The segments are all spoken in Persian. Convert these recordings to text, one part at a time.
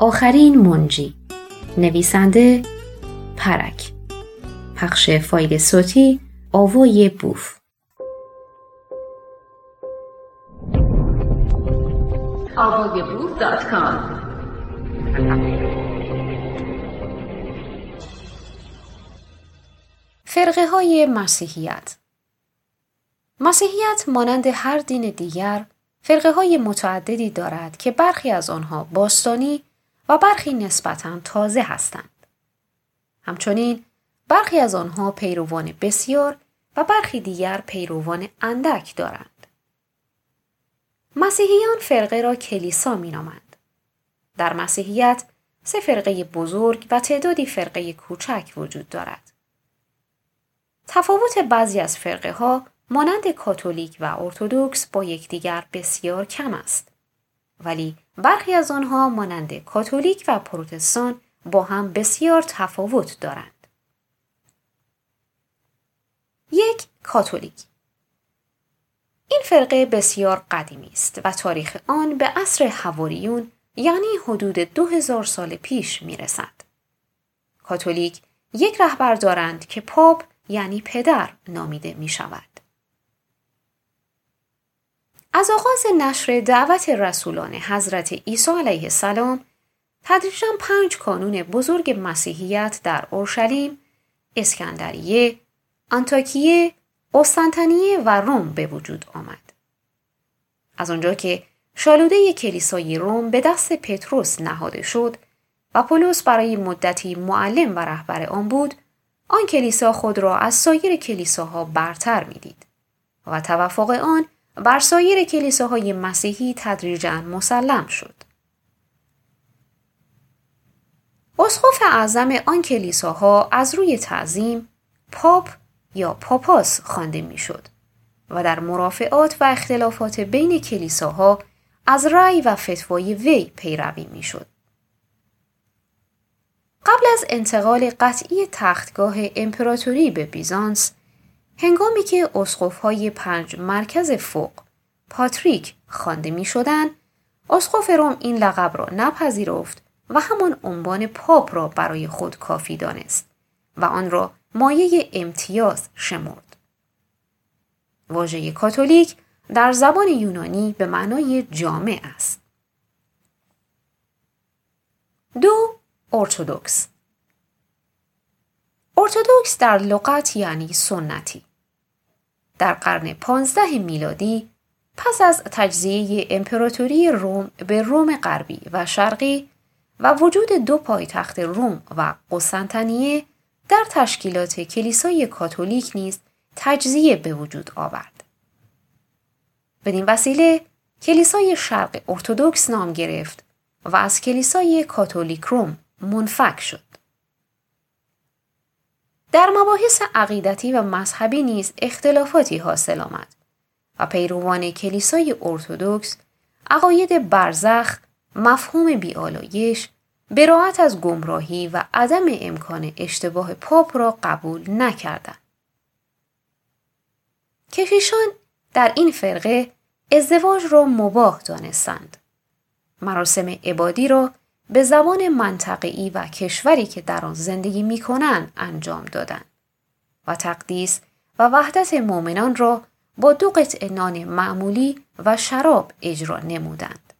آخرین منجی. نویسنده پرک. پخش فایل صوتی آوای بوف. فرقه های مسیحیت. مسیحیت مانند هر دین دیگر فرقه های متعددی دارد که برخی از آنها باستانی و برخی نسبتا تازه هستند. همچنین برخی از آنها پیروان بسیار و برخی دیگر پیروان اندک دارند. مسیحیان فرقه را کلیسا می نامند. در مسیحیت سه فرقه بزرگ و تعدادی فرقه کوچک وجود دارد. تفاوت بعضی از فرقه ها مانند کاتولیک و ارتودکس با یکدیگر بسیار کم است. ولی برخی از آنها مانند کاتولیک و پروتستان با هم بسیار تفاوت دارند. یک کاتولیک این فرقه بسیار قدیمی است و تاریخ آن به عصر حواریون یعنی حدود دو هزار سال پیش می رسد. کاتولیک یک رهبر دارند که پاپ یعنی پدر نامیده می شود. از آغاز نشر دعوت رسولان حضرت عیسی علیه السلام تدریجا پنج کانون بزرگ مسیحیت در اورشلیم، اسکندریه، آنتاکیه، قسطنطنیه و روم به وجود آمد. از آنجا که شالوده کلیسای روم به دست پتروس نهاده شد و پولس برای مدتی معلم و رهبر آن بود، آن کلیسا خود را از سایر کلیساها برتر می‌دید و توفق آن بر سایر کلیساهای مسیحی تدریجا مسلم شد. اسقف اعظم آن کلیساها از روی تعظیم پاپ یا پاپاس خوانده می‌شد و در مرافعات و اختلافات بین کلیساها از رأی و فتوای وی پیروی می‌شد. قبل از انتقال قطعی تختگاه امپراتوری به بیزانس هنگامی که های پنج مرکز فوق پاتریک خوانده می شدن، اسقف روم این لقب را نپذیرفت و همان عنوان پاپ را برای خود کافی دانست و آن را مایه امتیاز شمرد. واژه کاتولیک در زبان یونانی به معنای جامع است. دو ارتودکس ارتودکس در لغت یعنی سنتی. در قرن پانزده میلادی پس از تجزیه امپراتوری روم به روم غربی و شرقی و وجود دو پایتخت روم و قسطنطنیه در تشکیلات کلیسای کاتولیک نیز تجزیه به وجود آورد. بدین وسیله کلیسای شرق ارتودکس نام گرفت و از کلیسای کاتولیک روم منفک شد. در مباحث عقیدتی و مذهبی نیز اختلافاتی حاصل آمد و پیروان کلیسای ارتودکس عقاید برزخ، مفهوم بیالایش، براعت از گمراهی و عدم امکان اشتباه پاپ را قبول نکردند. کشیشان در این فرقه ازدواج را مباه دانستند. مراسم عبادی را به زبان منطقه‌ای و کشوری که در آن زندگی می کنند انجام دادند و تقدیس و وحدت مؤمنان را با دو قطع نان معمولی و شراب اجرا نمودند.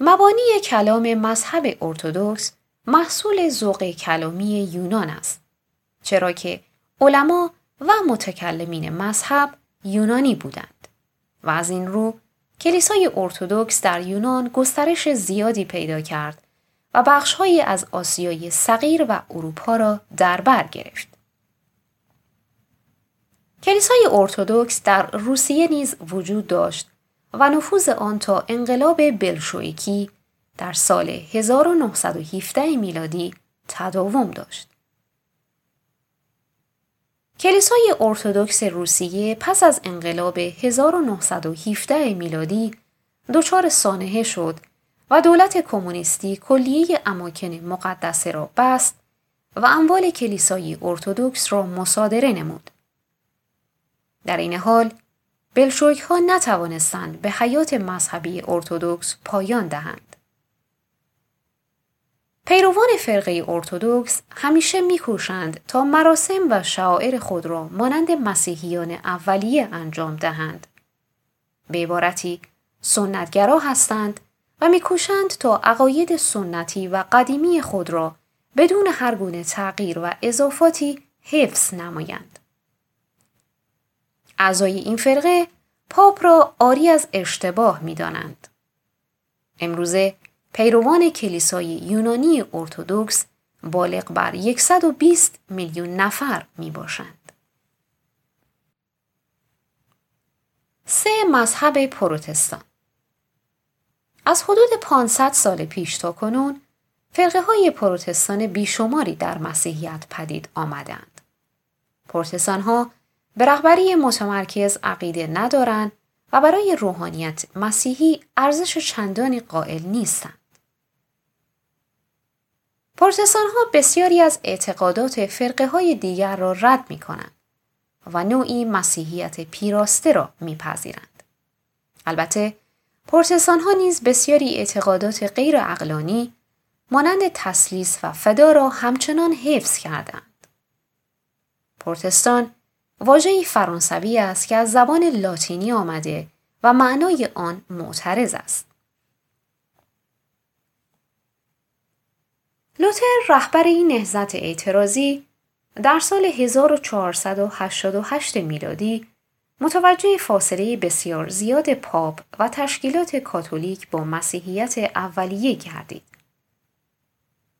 مبانی کلام مذهب ارتودکس محصول ذوق کلامی یونان است چرا که علما و متکلمین مذهب یونانی بودند و از این رو کلیسای ارتودکس در یونان گسترش زیادی پیدا کرد و بخشهایی از آسیای صغیر و اروپا را در بر گرفت. کلیسای ارتودکس در روسیه نیز وجود داشت و نفوذ آن تا انقلاب بلشویکی در سال 1917 میلادی تداوم داشت. کلیسای ارتودکس روسیه پس از انقلاب 1917 میلادی دچار سانحه شد و دولت کمونیستی کلیه اماکن مقدسه را بست و اموال کلیسای ارتودکس را مصادره نمود. در این حال بلشویک ها نتوانستند به حیات مذهبی ارتودکس پایان دهند. پیروان فرقه ارتودکس همیشه میکوشند تا مراسم و شعائر خود را مانند مسیحیان اولیه انجام دهند. به عبارتی سنتگرا هستند و میکوشند تا عقاید سنتی و قدیمی خود را بدون هر گونه تغییر و اضافاتی حفظ نمایند. اعضای این فرقه پاپ را آری از اشتباه می دانند. امروزه پیروان کلیسای یونانی ارتودکس بالغ بر 120 میلیون نفر می باشند. سه مذهب پروتستان از حدود 500 سال پیش تا کنون فرقه های پروتستان بیشماری در مسیحیت پدید آمدند. پروتستان ها به رهبری متمرکز عقیده ندارند و برای روحانیت مسیحی ارزش چندانی قائل نیستند. پروتستان ها بسیاری از اعتقادات فرقه های دیگر را رد می کنند و نوعی مسیحیت پیراسته را میپذیرند. البته پرتستان ها نیز بسیاری اعتقادات غیر اقلانی مانند تسلیس و فدا را همچنان حفظ کردند. پرتستان واژه‌ای فرانسوی است که از زبان لاتینی آمده و معنای آن معترض است. لوتر رهبر این نهضت اعتراضی در سال 1488 میلادی متوجه فاصله بسیار زیاد پاپ و تشکیلات کاتولیک با مسیحیت اولیه گردید.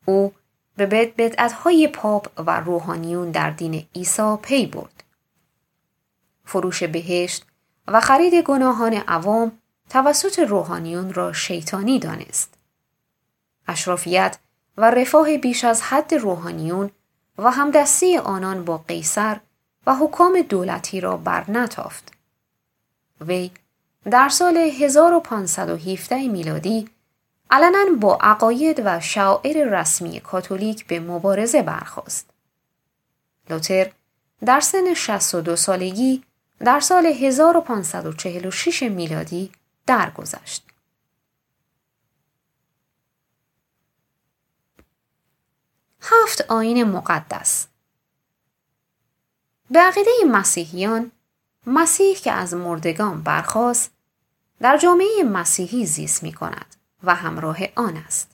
او به بدعتهای پاپ و روحانیون در دین عیسی پی برد. فروش بهشت و خرید گناهان عوام توسط روحانیون را شیطانی دانست. اشرافیت و رفاه بیش از حد روحانیون و همدستی آنان با قیصر و حکام دولتی را برنتافت. وی در سال 1517 میلادی علنا با عقاید و شعائر رسمی کاتولیک به مبارزه برخواست. لوتر در سن 62 سالگی در سال 1546 میلادی درگذشت. هفت آین مقدس به عقیده مسیحیان مسیح که از مردگان برخاست در جامعه مسیحی زیست می کند و همراه آن است.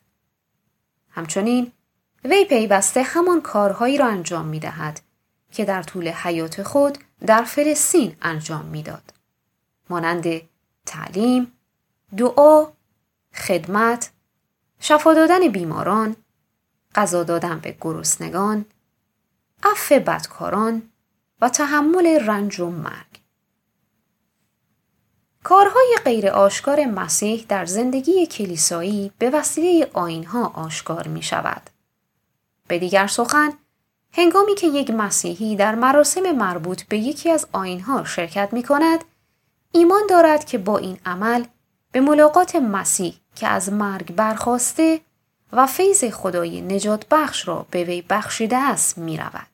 همچنین وی پیوسته همان کارهایی را انجام می دهد که در طول حیات خود در فلسطین انجام می‌داد. مانند تعلیم، دعا، خدمت، شفا دادن بیماران، غذا دادن به گرسنگان، عفو بدکاران و تحمل رنج و مرگ. کارهای غیر آشکار مسیح در زندگی کلیسایی به وسیله آینها آشکار می شود. به دیگر سخن، هنگامی که یک مسیحی در مراسم مربوط به یکی از آینها شرکت می کند، ایمان دارد که با این عمل به ملاقات مسیح که از مرگ برخواسته و فیض خدای نجات بخش را به وی بخشیده است می رود.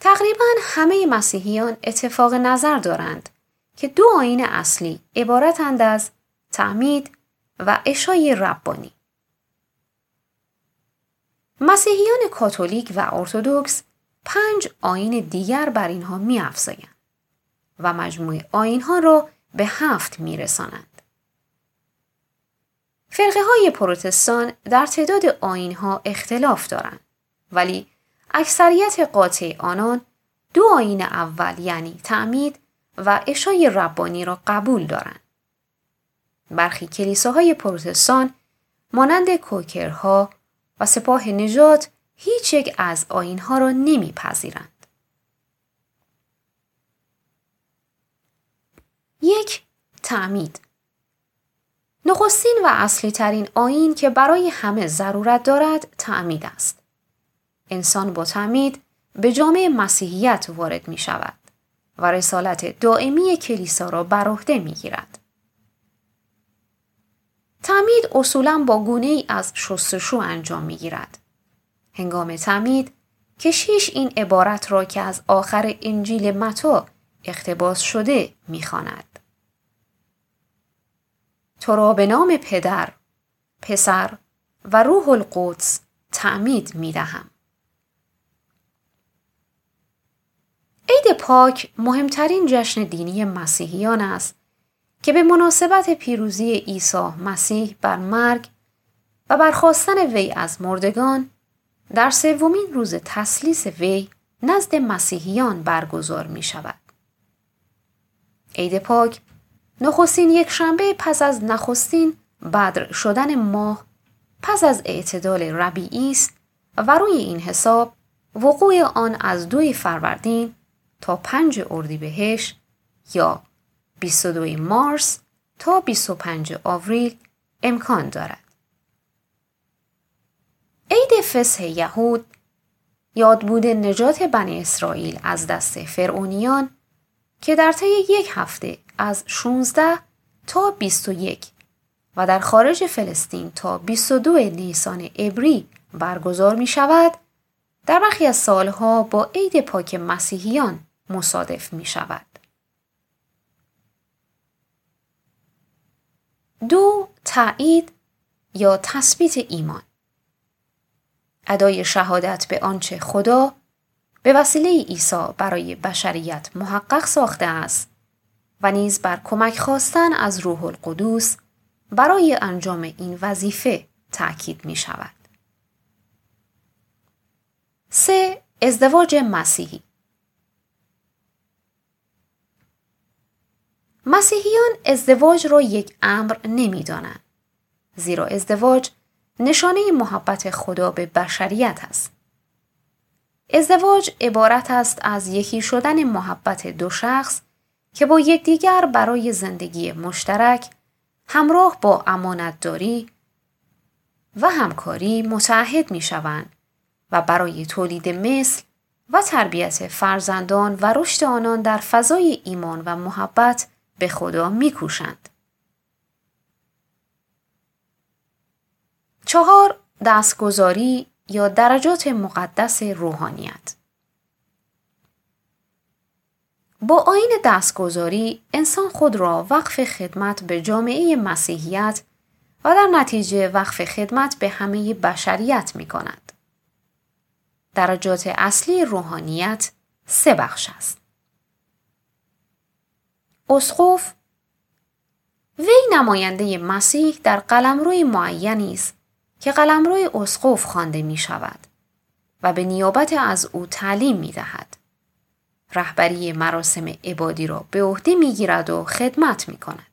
تقریبا همه مسیحیان اتفاق نظر دارند که دو آین اصلی عبارتند از تعمید و اشای ربانی. مسیحیان کاتولیک و ارتودکس پنج آین دیگر بر اینها می و مجموع آینها را به هفت می رسانند. فرقه های پروتستان در تعداد آینها اختلاف دارند ولی اکثریت قاطع آنان دو آین اول یعنی تعمید و اشای ربانی را قبول دارند. برخی کلیساهای پروتستان مانند کوکرها و سپاه نجات هیچ یک از آینها را نمیپذیرند. یک تعمید نخستین و اصلی ترین آین که برای همه ضرورت دارد تعمید است. انسان با تعمید به جامعه مسیحیت وارد می شود و رسالت دائمی کلیسا را بر عهده می گیرد. تعمید اصولا با گونه ای از شستشو انجام می گیرد. هنگام تعمید کشیش این عبارت را که از آخر انجیل متا اقتباس شده می‌خواند. تو را به نام پدر، پسر و روح القدس تعمید می دهم. عید پاک مهمترین جشن دینی مسیحیان است که به مناسبت پیروزی عیسی مسیح بر مرگ و برخواستن وی از مردگان در سومین روز تسلیس وی نزد مسیحیان برگزار می شود. عید پاک نخستین یک شنبه پس از نخستین بدر شدن ماه پس از اعتدال ربیعی است و روی این حساب وقوع آن از دوی فروردین تا پنج اردیبهشت یا 22 مارس تا 25 آوریل امکان دارد. عید فسح یهود یادبود نجات بنی اسرائیل از دست فرعونیان که در طی یک هفته از 16 تا 21 و در خارج فلسطین تا 22 نیسان ابری برگزار می شود در برخی از سالها با عید پاک مسیحیان مصادف می شود. دو تایید یا تثبیت ایمان ادای شهادت به آنچه خدا به وسیله عیسی برای بشریت محقق ساخته است و نیز بر کمک خواستن از روح القدس برای انجام این وظیفه تأکید می شود. سه ازدواج مسیحی مسیحیان ازدواج را یک امر نمی‌دانند زیرا ازدواج نشانه محبت خدا به بشریت است ازدواج عبارت است از یکی شدن محبت دو شخص که با یکدیگر برای زندگی مشترک همراه با امانتداری و همکاری متعهد می شوند و برای تولید مثل و تربیت فرزندان و رشد آنان در فضای ایمان و محبت به خدا میکوشند. چهار دستگذاری یا درجات مقدس روحانیت با آین دستگذاری انسان خود را وقف خدمت به جامعه مسیحیت و در نتیجه وقف خدمت به همه بشریت می کند. درجات اصلی روحانیت سه بخش است. اسقف وی نماینده مسیح در قلمروی معینی است که قلمروی اسقف خوانده می شود و به نیابت از او تعلیم می دهد. رهبری مراسم عبادی را به عهده می گیرد و خدمت می کند.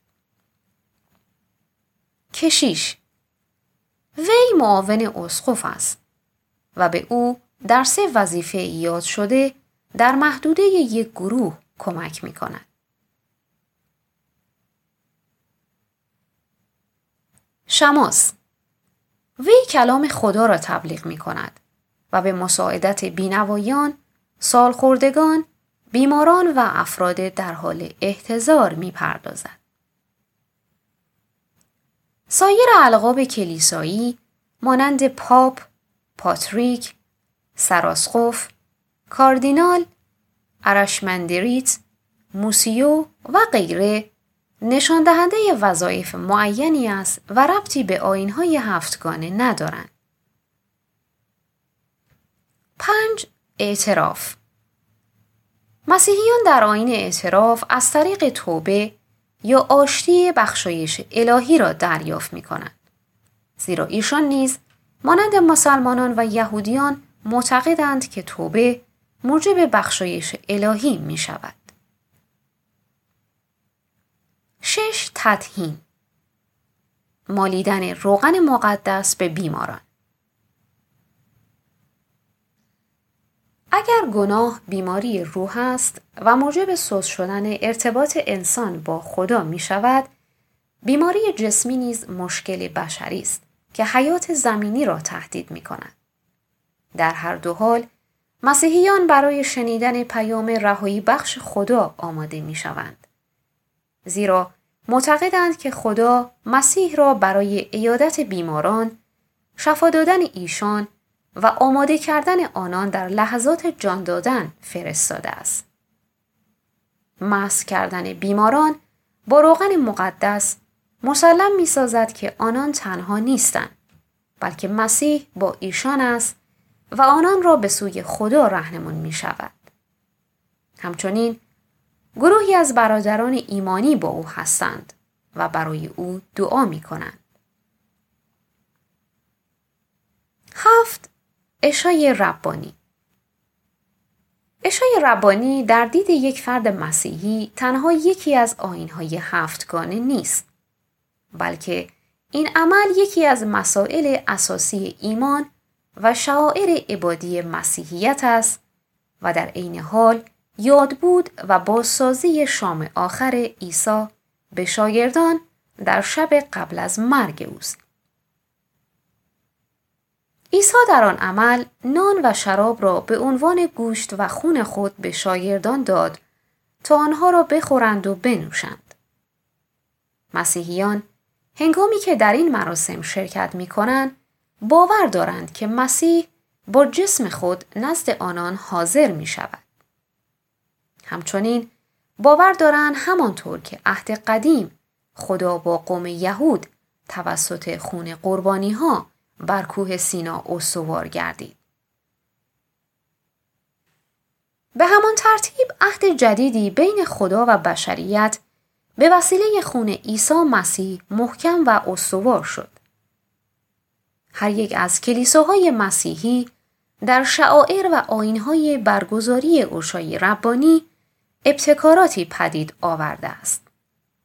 کشیش وی معاون اسقف است و به او در سه وظیفه یاد شده در محدوده یک گروه کمک می کند. شماس وی کلام خدا را تبلیغ می کند و به مساعدت بینوایان، سالخوردگان، بیماران و افراد در حال احتضار می پردازد. سایر القاب کلیسایی مانند پاپ، پاتریک، سراسخوف، کاردینال، ارشمندریت، موسیو و غیره نشان دهنده وظایف معینی است و ربطی به آینهای هفتگانه ندارند. پنج اعتراف مسیحیان در آین اعتراف از طریق توبه یا آشتی بخشایش الهی را دریافت می کنند. زیرا ایشان نیز مانند مسلمانان و یهودیان معتقدند که توبه موجب بخشایش الهی می شود. شش تطهین مالیدن روغن مقدس به بیماران اگر گناه بیماری روح است و موجب سوز شدن ارتباط انسان با خدا می شود بیماری جسمی نیز مشکل بشری است که حیات زمینی را تهدید می کند. در هر دو حال مسیحیان برای شنیدن پیام رهایی بخش خدا آماده می شوند. زیرا معتقدند که خدا مسیح را برای ایادت بیماران، شفا دادن ایشان و آماده کردن آنان در لحظات جان دادن فرستاده است. مس کردن بیماران با روغن مقدس مسلم می سازد که آنان تنها نیستند بلکه مسیح با ایشان است و آنان را به سوی خدا رهنمون می شود. همچنین گروهی از برادران ایمانی با او هستند و برای او دعا می کنند. هفت اشای ربانی اشای ربانی در دید یک فرد مسیحی تنها یکی از آینهای هفتگانه نیست بلکه این عمل یکی از مسائل اساسی ایمان و شعائر عبادی مسیحیت است و در عین حال یاد بود و بازسازی شام آخر عیسی به شاگردان در شب قبل از مرگ اوست. عیسی در آن عمل نان و شراب را به عنوان گوشت و خون خود به شاگردان داد تا آنها را بخورند و بنوشند. مسیحیان هنگامی که در این مراسم شرکت می کنند باور دارند که مسیح با جسم خود نزد آنان حاضر می شود. همچنین باور دارند همانطور که عهد قدیم خدا با قوم یهود توسط خون قربانی ها بر کوه سینا استوار گردید. به همان ترتیب عهد جدیدی بین خدا و بشریت به وسیله خون عیسی مسیح محکم و استوار شد. هر یک از کلیساهای مسیحی در شعائر و آینهای برگزاری اوشای ربانی ابتکاراتی پدید آورده است.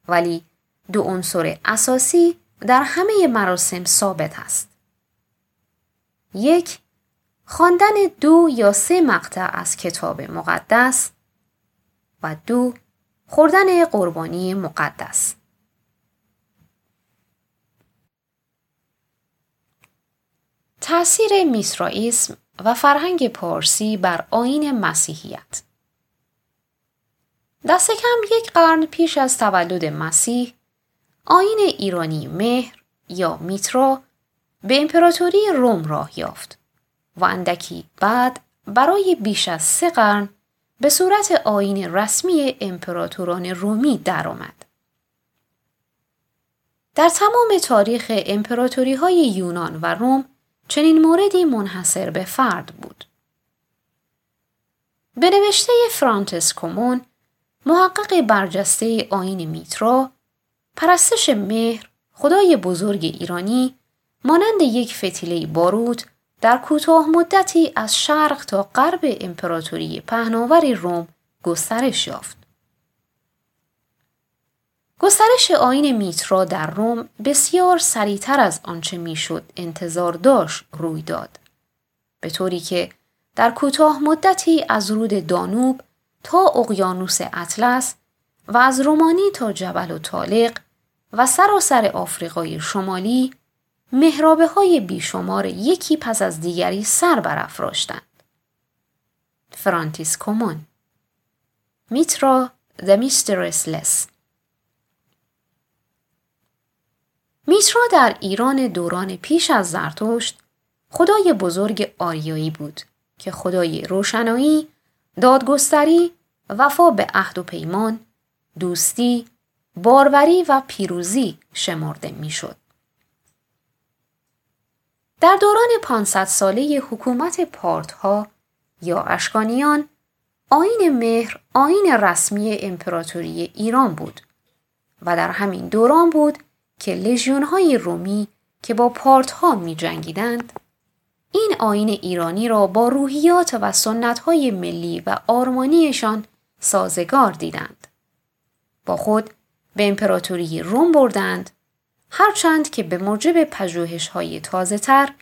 ولی دو عنصر اساسی در همه مراسم ثابت است. یک خواندن دو یا سه مقطع از کتاب مقدس و دو خوردن قربانی مقدس تأثیر میسرائیسم و فرهنگ پارسی بر آین مسیحیت دست کم یک قرن پیش از تولد مسیح آین ایرانی مهر یا میترا به امپراتوری روم راه یافت و اندکی بعد برای بیش از سه قرن به صورت آین رسمی امپراتوران رومی درآمد. در تمام تاریخ امپراتوری های یونان و روم چنین موردی منحصر به فرد بود. به نوشته فرانتس کومون محقق برجسته آین میترا پرستش مهر خدای بزرگ ایرانی مانند یک فتیله باروت در کوتاه مدتی از شرق تا غرب امپراتوری پهناور روم گسترش یافت. گسترش آین میترا در روم بسیار سریعتر از آنچه می‌شد انتظار داشت روی داد. به طوری که در کوتاه مدتی از رود دانوب تا اقیانوس اطلس و از رومانی تا جبل و طالق و سراسر آفریقای شمالی مهرابه های بیشمار یکی پس از دیگری سر برافراشتند. فرانتیس کومون میترا The Mysteryless میترا در ایران دوران پیش از زرتشت خدای بزرگ آریایی بود که خدای روشنایی، دادگستری، وفا به عهد و پیمان، دوستی، باروری و پیروزی شمرده می‌شد. در دوران 500 ساله حکومت پارتها یا اشکانیان آین مهر آین رسمی امپراتوری ایران بود و در همین دوران بود که لژیون رومی که با پارتها می جنگیدند این آین ایرانی را با روحیات و سنت های ملی و آرمانیشان سازگار دیدند. با خود به امپراتوری روم بردند هرچند که به موجب پژوهش های تازه تر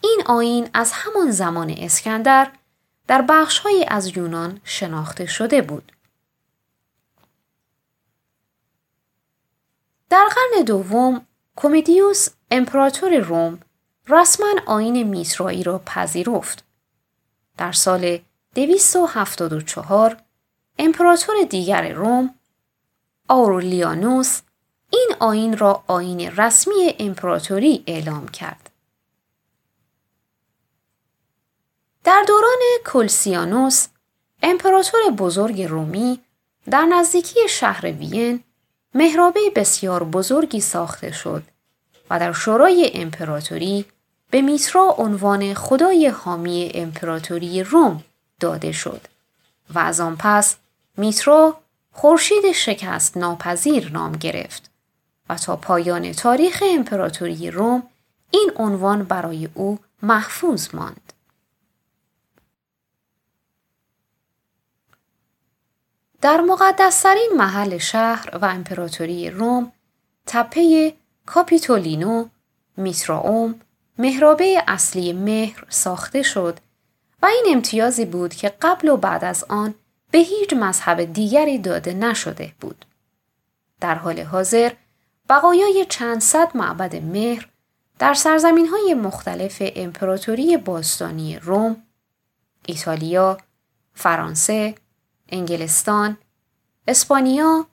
این آین از همان زمان اسکندر در بخش های از یونان شناخته شده بود. در قرن دوم کومیدیوس امپراتور روم رسما آین میترایی را پذیرفت. در سال 274 امپراتور دیگر روم آورولیانوس این آین را آین رسمی امپراتوری اعلام کرد. در دوران کلسیانوس امپراتور بزرگ رومی در نزدیکی شهر وین مهرابه بسیار بزرگی ساخته شد و در شورای امپراتوری به میترا عنوان خدای حامی امپراتوری روم داده شد و از آن پس میترا خورشید شکست ناپذیر نام گرفت و تا پایان تاریخ امپراتوری روم این عنوان برای او محفوظ ماند. در مقدسترین محل شهر و امپراتوری روم تپه کاپیتولینو میتراوم مهرابه اصلی مهر ساخته شد و این امتیازی بود که قبل و بعد از آن به هیچ مذهب دیگری داده نشده بود. در حال حاضر بقایای چند صد معبد مهر در سرزمین های مختلف امپراتوری باستانی روم، ایتالیا، فرانسه، انگلستان، اسپانیا،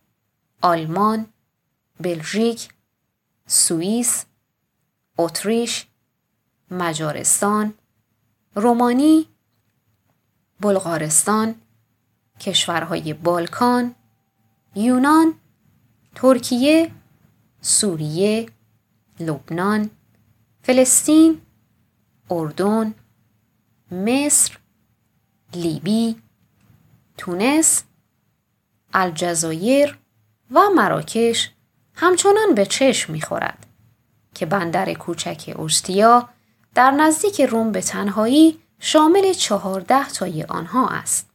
آلمان، بلژیک، سوئیس، اتریش، مجارستان، رومانی، بلغارستان، کشورهای بالکان، یونان، ترکیه، سوریه، لبنان، فلسطین، اردن، مصر، لیبی، تونس، الجزایر و مراکش همچنان به چشم می‌خورد که بندر کوچک اوستیا در نزدیک روم به تنهایی شامل چهارده تای آنها است.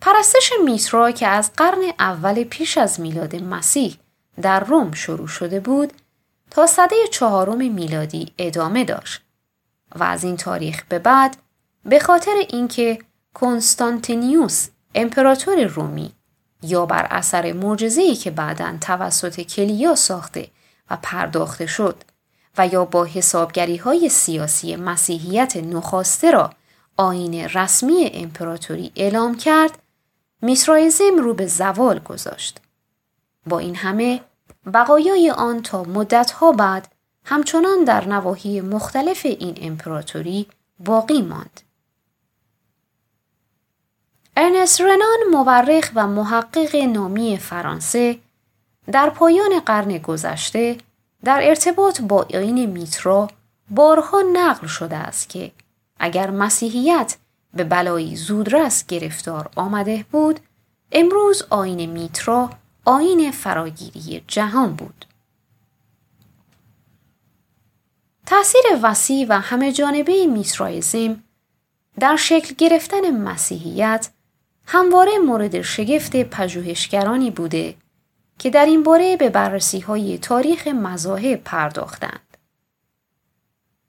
پرستش میترا که از قرن اول پیش از میلاد مسیح در روم شروع شده بود تا صده چهارم میلادی ادامه داشت و از این تاریخ به بعد به خاطر اینکه کنستانتینیوس امپراتور رومی یا بر اثر معجزه‌ای که بعدا توسط کلیا ساخته و پرداخته شد و یا با حسابگری های سیاسی مسیحیت نخواسته را آین رسمی امپراتوری اعلام کرد میسرایزم رو به زوال گذاشت. با این همه بقایای آن تا مدتها بعد همچنان در نواحی مختلف این امپراتوری باقی ماند. ارنست رنان مورخ و محقق نامی فرانسه در پایان قرن گذشته در ارتباط با آین میترا بارها نقل شده است که اگر مسیحیت به بلایی زودرس گرفتار آمده بود امروز آین میترا آین فراگیری جهان بود. تأثیر وسیع و همه جانبه میترایزم در شکل گرفتن مسیحیت همواره مورد شگفت پژوهشگرانی بوده که در این باره به بررسی های تاریخ مذاهب پرداختند.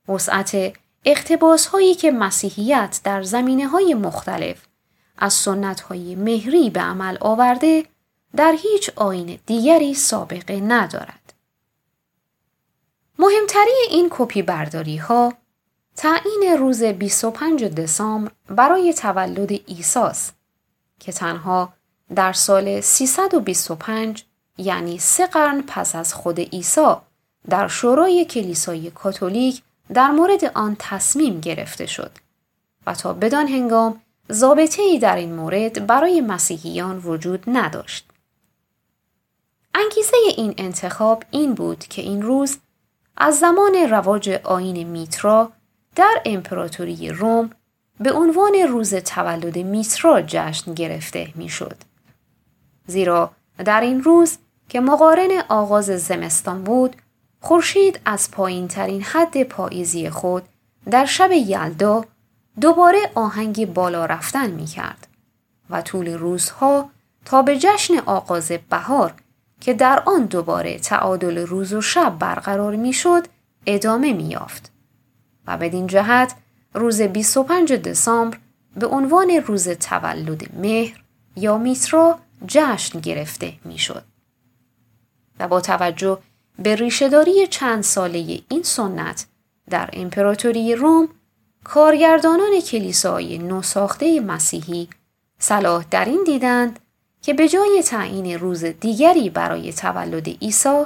وسعت اقتباس هایی که مسیحیت در زمینه های مختلف از سنت های مهری به عمل آورده در هیچ آین دیگری سابقه ندارد. مهمتری این کپی برداری ها تعیین روز 25 دسامبر برای تولد ایساس که تنها در سال 325 یعنی سه قرن پس از خود عیسی در شورای کلیسای کاتولیک در مورد آن تصمیم گرفته شد و تا بدان هنگام ضابطه ای در این مورد برای مسیحیان وجود نداشت. انگیزه این انتخاب این بود که این روز از زمان رواج آین میترا در امپراتوری روم به عنوان روز تولد میترا جشن گرفته می‌شد. زیرا در این روز که مقارن آغاز زمستان بود خورشید از پایین ترین حد پاییزی خود در شب یلدا دوباره آهنگ بالا رفتن می کرد و طول روزها تا به جشن آغاز بهار که در آن دوباره تعادل روز و شب برقرار می شد ادامه می یافت و بدین جهت روز 25 دسامبر به عنوان روز تولد مهر یا میترا جشن گرفته می شد. و با توجه به ریشهداری چند ساله این سنت در امپراتوری روم کارگردانان کلیسای نوساخته مسیحی صلاح در این دیدند که به جای تعیین روز دیگری برای تولد عیسی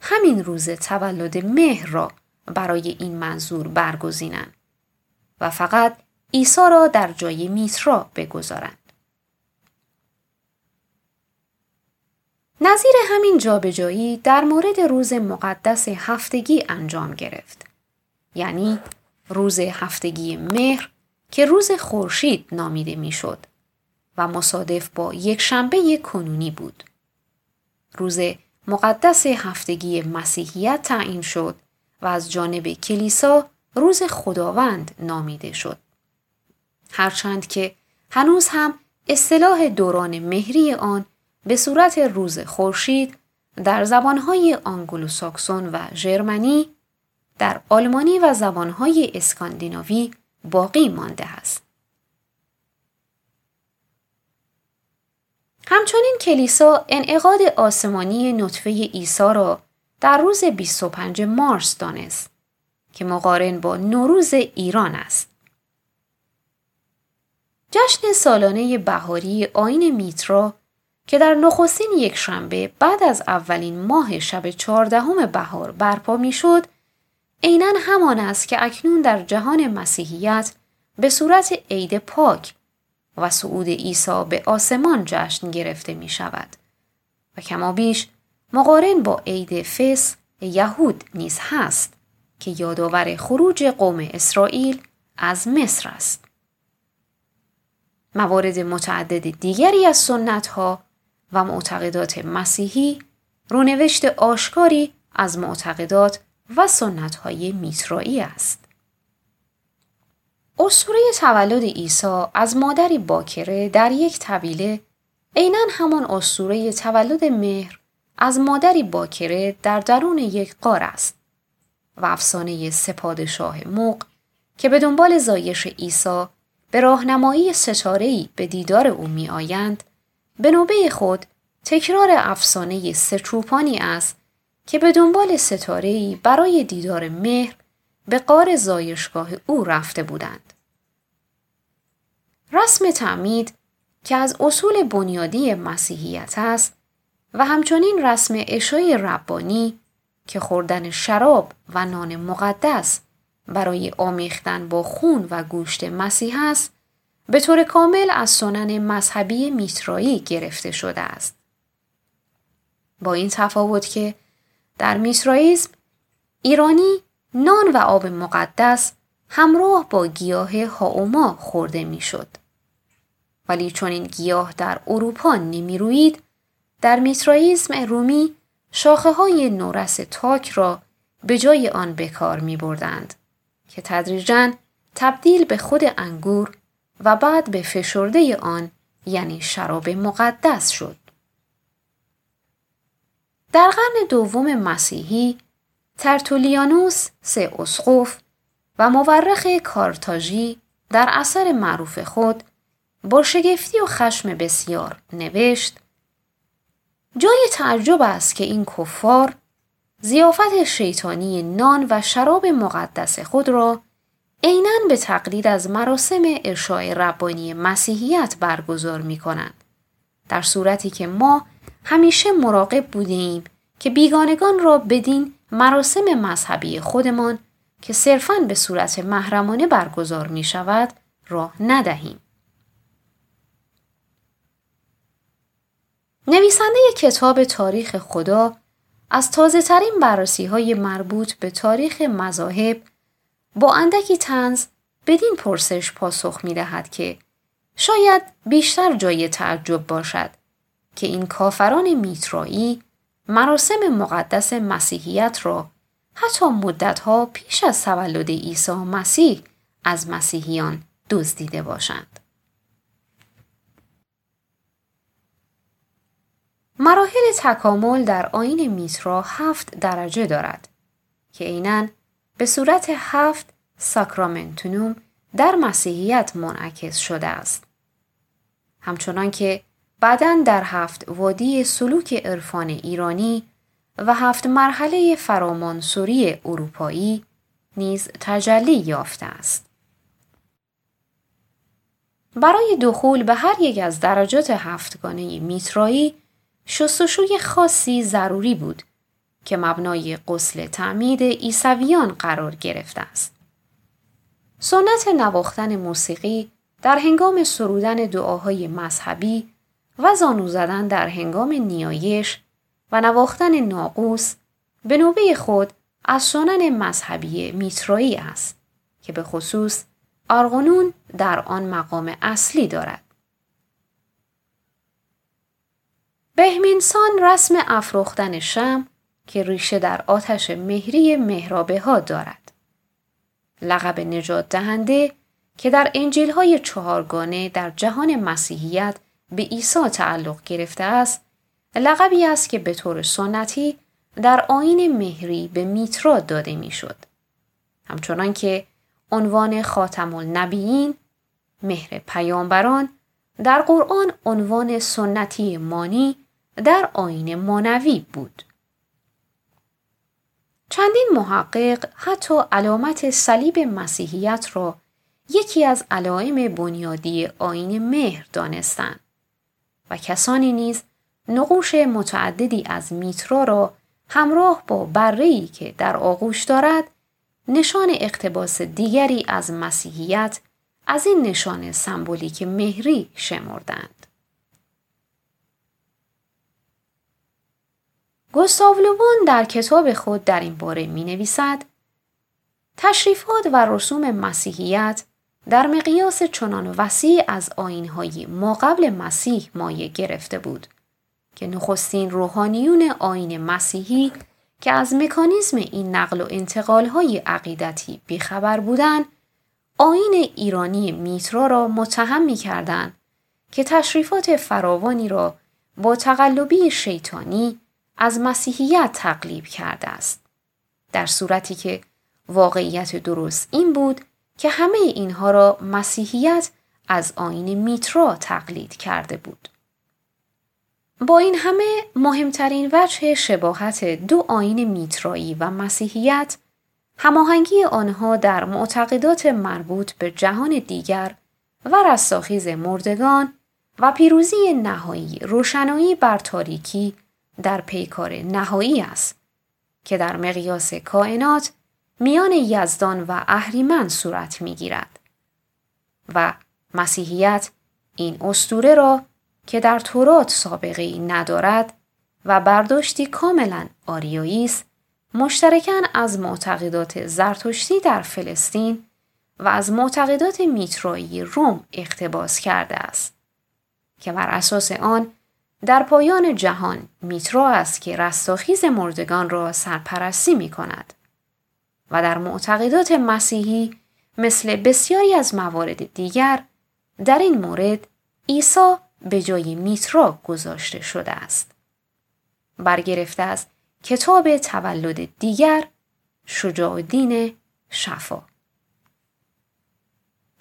همین روز تولد مهر را برای این منظور برگزینند و فقط عیسی را در جای میترا بگذارند. نظیر همین جابجایی در مورد روز مقدس هفتگی انجام گرفت. یعنی روز هفتگی مهر که روز خورشید نامیده می‌شد و مصادف با یک شنبه کنونی بود. روز مقدس هفتگی مسیحیت تعیین شد و از جانب کلیسا روز خداوند نامیده شد. هرچند که هنوز هم اصطلاح دوران مهری آن به صورت روز خورشید در زبانهای آنگلوساکسون و ژرمنی در آلمانی و زبانهای اسکاندیناوی باقی مانده است. همچنین کلیسا انعقاد آسمانی نطفه عیسی را در روز 25 مارس دانست که مقارن با نوروز ایران است. جشن سالانه بهاری آین میترا که در نخستین یک شنبه بعد از اولین ماه شب چهاردهم بهار برپا می‌شد عینا همان است که اکنون در جهان مسیحیت به صورت عید پاک و صعود عیسی به آسمان جشن گرفته می شود و کما بیش مقارن با عید فس یهود نیز هست که یادآور خروج قوم اسرائیل از مصر است. موارد متعدد دیگری از سنت ها و معتقدات مسیحی رونوشت آشکاری از معتقدات و سنت های میترایی است. اسطوره تولد عیسی از مادری باکره در یک طویله عینا همان اسطوره تولد مهر از مادری باکره در درون یک قار است و افسانه سپادشاه موق که به دنبال زایش عیسی به راهنمایی ستاره‌ای به دیدار او می آیند به نوبه خود تکرار افسانه سچوپانی است که به دنبال ستاره‌ای برای دیدار مهر به قار زایشگاه او رفته بودند. رسم تعمید که از اصول بنیادی مسیحیت است و همچنین رسم اشای ربانی که خوردن شراب و نان مقدس برای آمیختن با خون و گوشت مسیح است به طور کامل از سنن مذهبی میترایی گرفته شده است. با این تفاوت که در میترائیزم ایرانی نان و آب مقدس همراه با گیاه هاوما خورده می‌شد. ولی چون این گیاه در اروپا نمی روید، در میترائیزم رومی شاخه های نورس تاک را به جای آن به کار می بردند که تدریجا تبدیل به خود انگور و بعد به فشرده آن یعنی شراب مقدس شد. در قرن دوم مسیحی ترتولیانوس سه اسقف و مورخ کارتاژی در اثر معروف خود با شگفتی و خشم بسیار نوشت جای تعجب است که این کفار زیافت شیطانی نان و شراب مقدس خود را عینا به تقلید از مراسم ارشای ربانی مسیحیت برگزار می کنند. در صورتی که ما همیشه مراقب بودیم که بیگانگان را بدین مراسم مذهبی خودمان که صرفاً به صورت محرمانه برگزار می شود راه ندهیم. نویسنده کتاب تاریخ خدا از تازه ترین بررسی های مربوط به تاریخ مذاهب با اندکی تنز بدین پرسش پاسخ می دهد که شاید بیشتر جای تعجب باشد که این کافران میترایی مراسم مقدس مسیحیت را حتی مدتها پیش از تولد عیسی مسیح از مسیحیان دزدیده باشند. مراحل تکامل در آین میترا هفت درجه دارد که عینا به صورت هفت ساکرامنتونوم در مسیحیت منعکس شده است. همچنان که بعدا در هفت وادی سلوک عرفان ایرانی و هفت مرحله فرامانسوری اروپایی نیز تجلی یافته است. برای دخول به هر یک از درجات هفتگانه میترایی شستشوی خاصی ضروری بود که مبنای قسل تعمید ایسویان قرار گرفته است. سنت نواختن موسیقی در هنگام سرودن دعاهای مذهبی و زانو زدن در هنگام نیایش و نواختن ناقوس به نوبه خود از سنن مذهبی میترایی است که به خصوص آرغنون در آن مقام اصلی دارد. بهمینسان رسم افروختن شم که ریشه در آتش مهری مهرابه ها دارد. لقب نجات دهنده که در انجیل های چهارگانه در جهان مسیحیت به عیسی تعلق گرفته است لقبی است که به طور سنتی در آین مهری به میترا داده می‌شد. همچنان که عنوان خاتم النبیین مهر پیامبران در قرآن عنوان سنتی مانی در آین مانوی بود. چندین محقق حتی علامت صلیب مسیحیت را یکی از علائم بنیادی آین مهر دانستند و کسانی نیز نقوش متعددی از میترا را همراه با بره‌ای که در آغوش دارد نشان اقتباس دیگری از مسیحیت از این نشان سمبولیک مهری شمردند. گوستاولوون در کتاب خود در این باره می نویسد تشریفات و رسوم مسیحیت در مقیاس چنان وسیع از آینهای ما قبل مسیح مایه گرفته بود که نخستین روحانیون آین مسیحی که از مکانیزم این نقل و انتقال های عقیدتی بیخبر بودند آین ایرانی میترا را متهم می که تشریفات فراوانی را با تقلبی شیطانی از مسیحیت تقلیب کرده است. در صورتی که واقعیت درست این بود که همه اینها را مسیحیت از آین میترا تقلید کرده بود. با این همه مهمترین وجه شباهت دو آین میترایی و مسیحیت هماهنگی آنها در معتقدات مربوط به جهان دیگر و رستاخیز مردگان و پیروزی نهایی روشنایی بر تاریکی در پیکار نهایی است که در مقیاس کائنات میان یزدان و اهریمن صورت می‌گیرد و مسیحیت این استوره را که در تورات سابقه ندارد و برداشتی کاملا آریایی است مشترکاً از معتقدات زرتشتی در فلسطین و از معتقدات میترایی روم اقتباس کرده است که بر اساس آن در پایان جهان میترا است که رستاخیز مردگان را سرپرستی می کند و در معتقدات مسیحی مثل بسیاری از موارد دیگر در این مورد عیسی به جای میترا گذاشته شده است. برگرفته از کتاب تولد دیگر شجاع دین شفا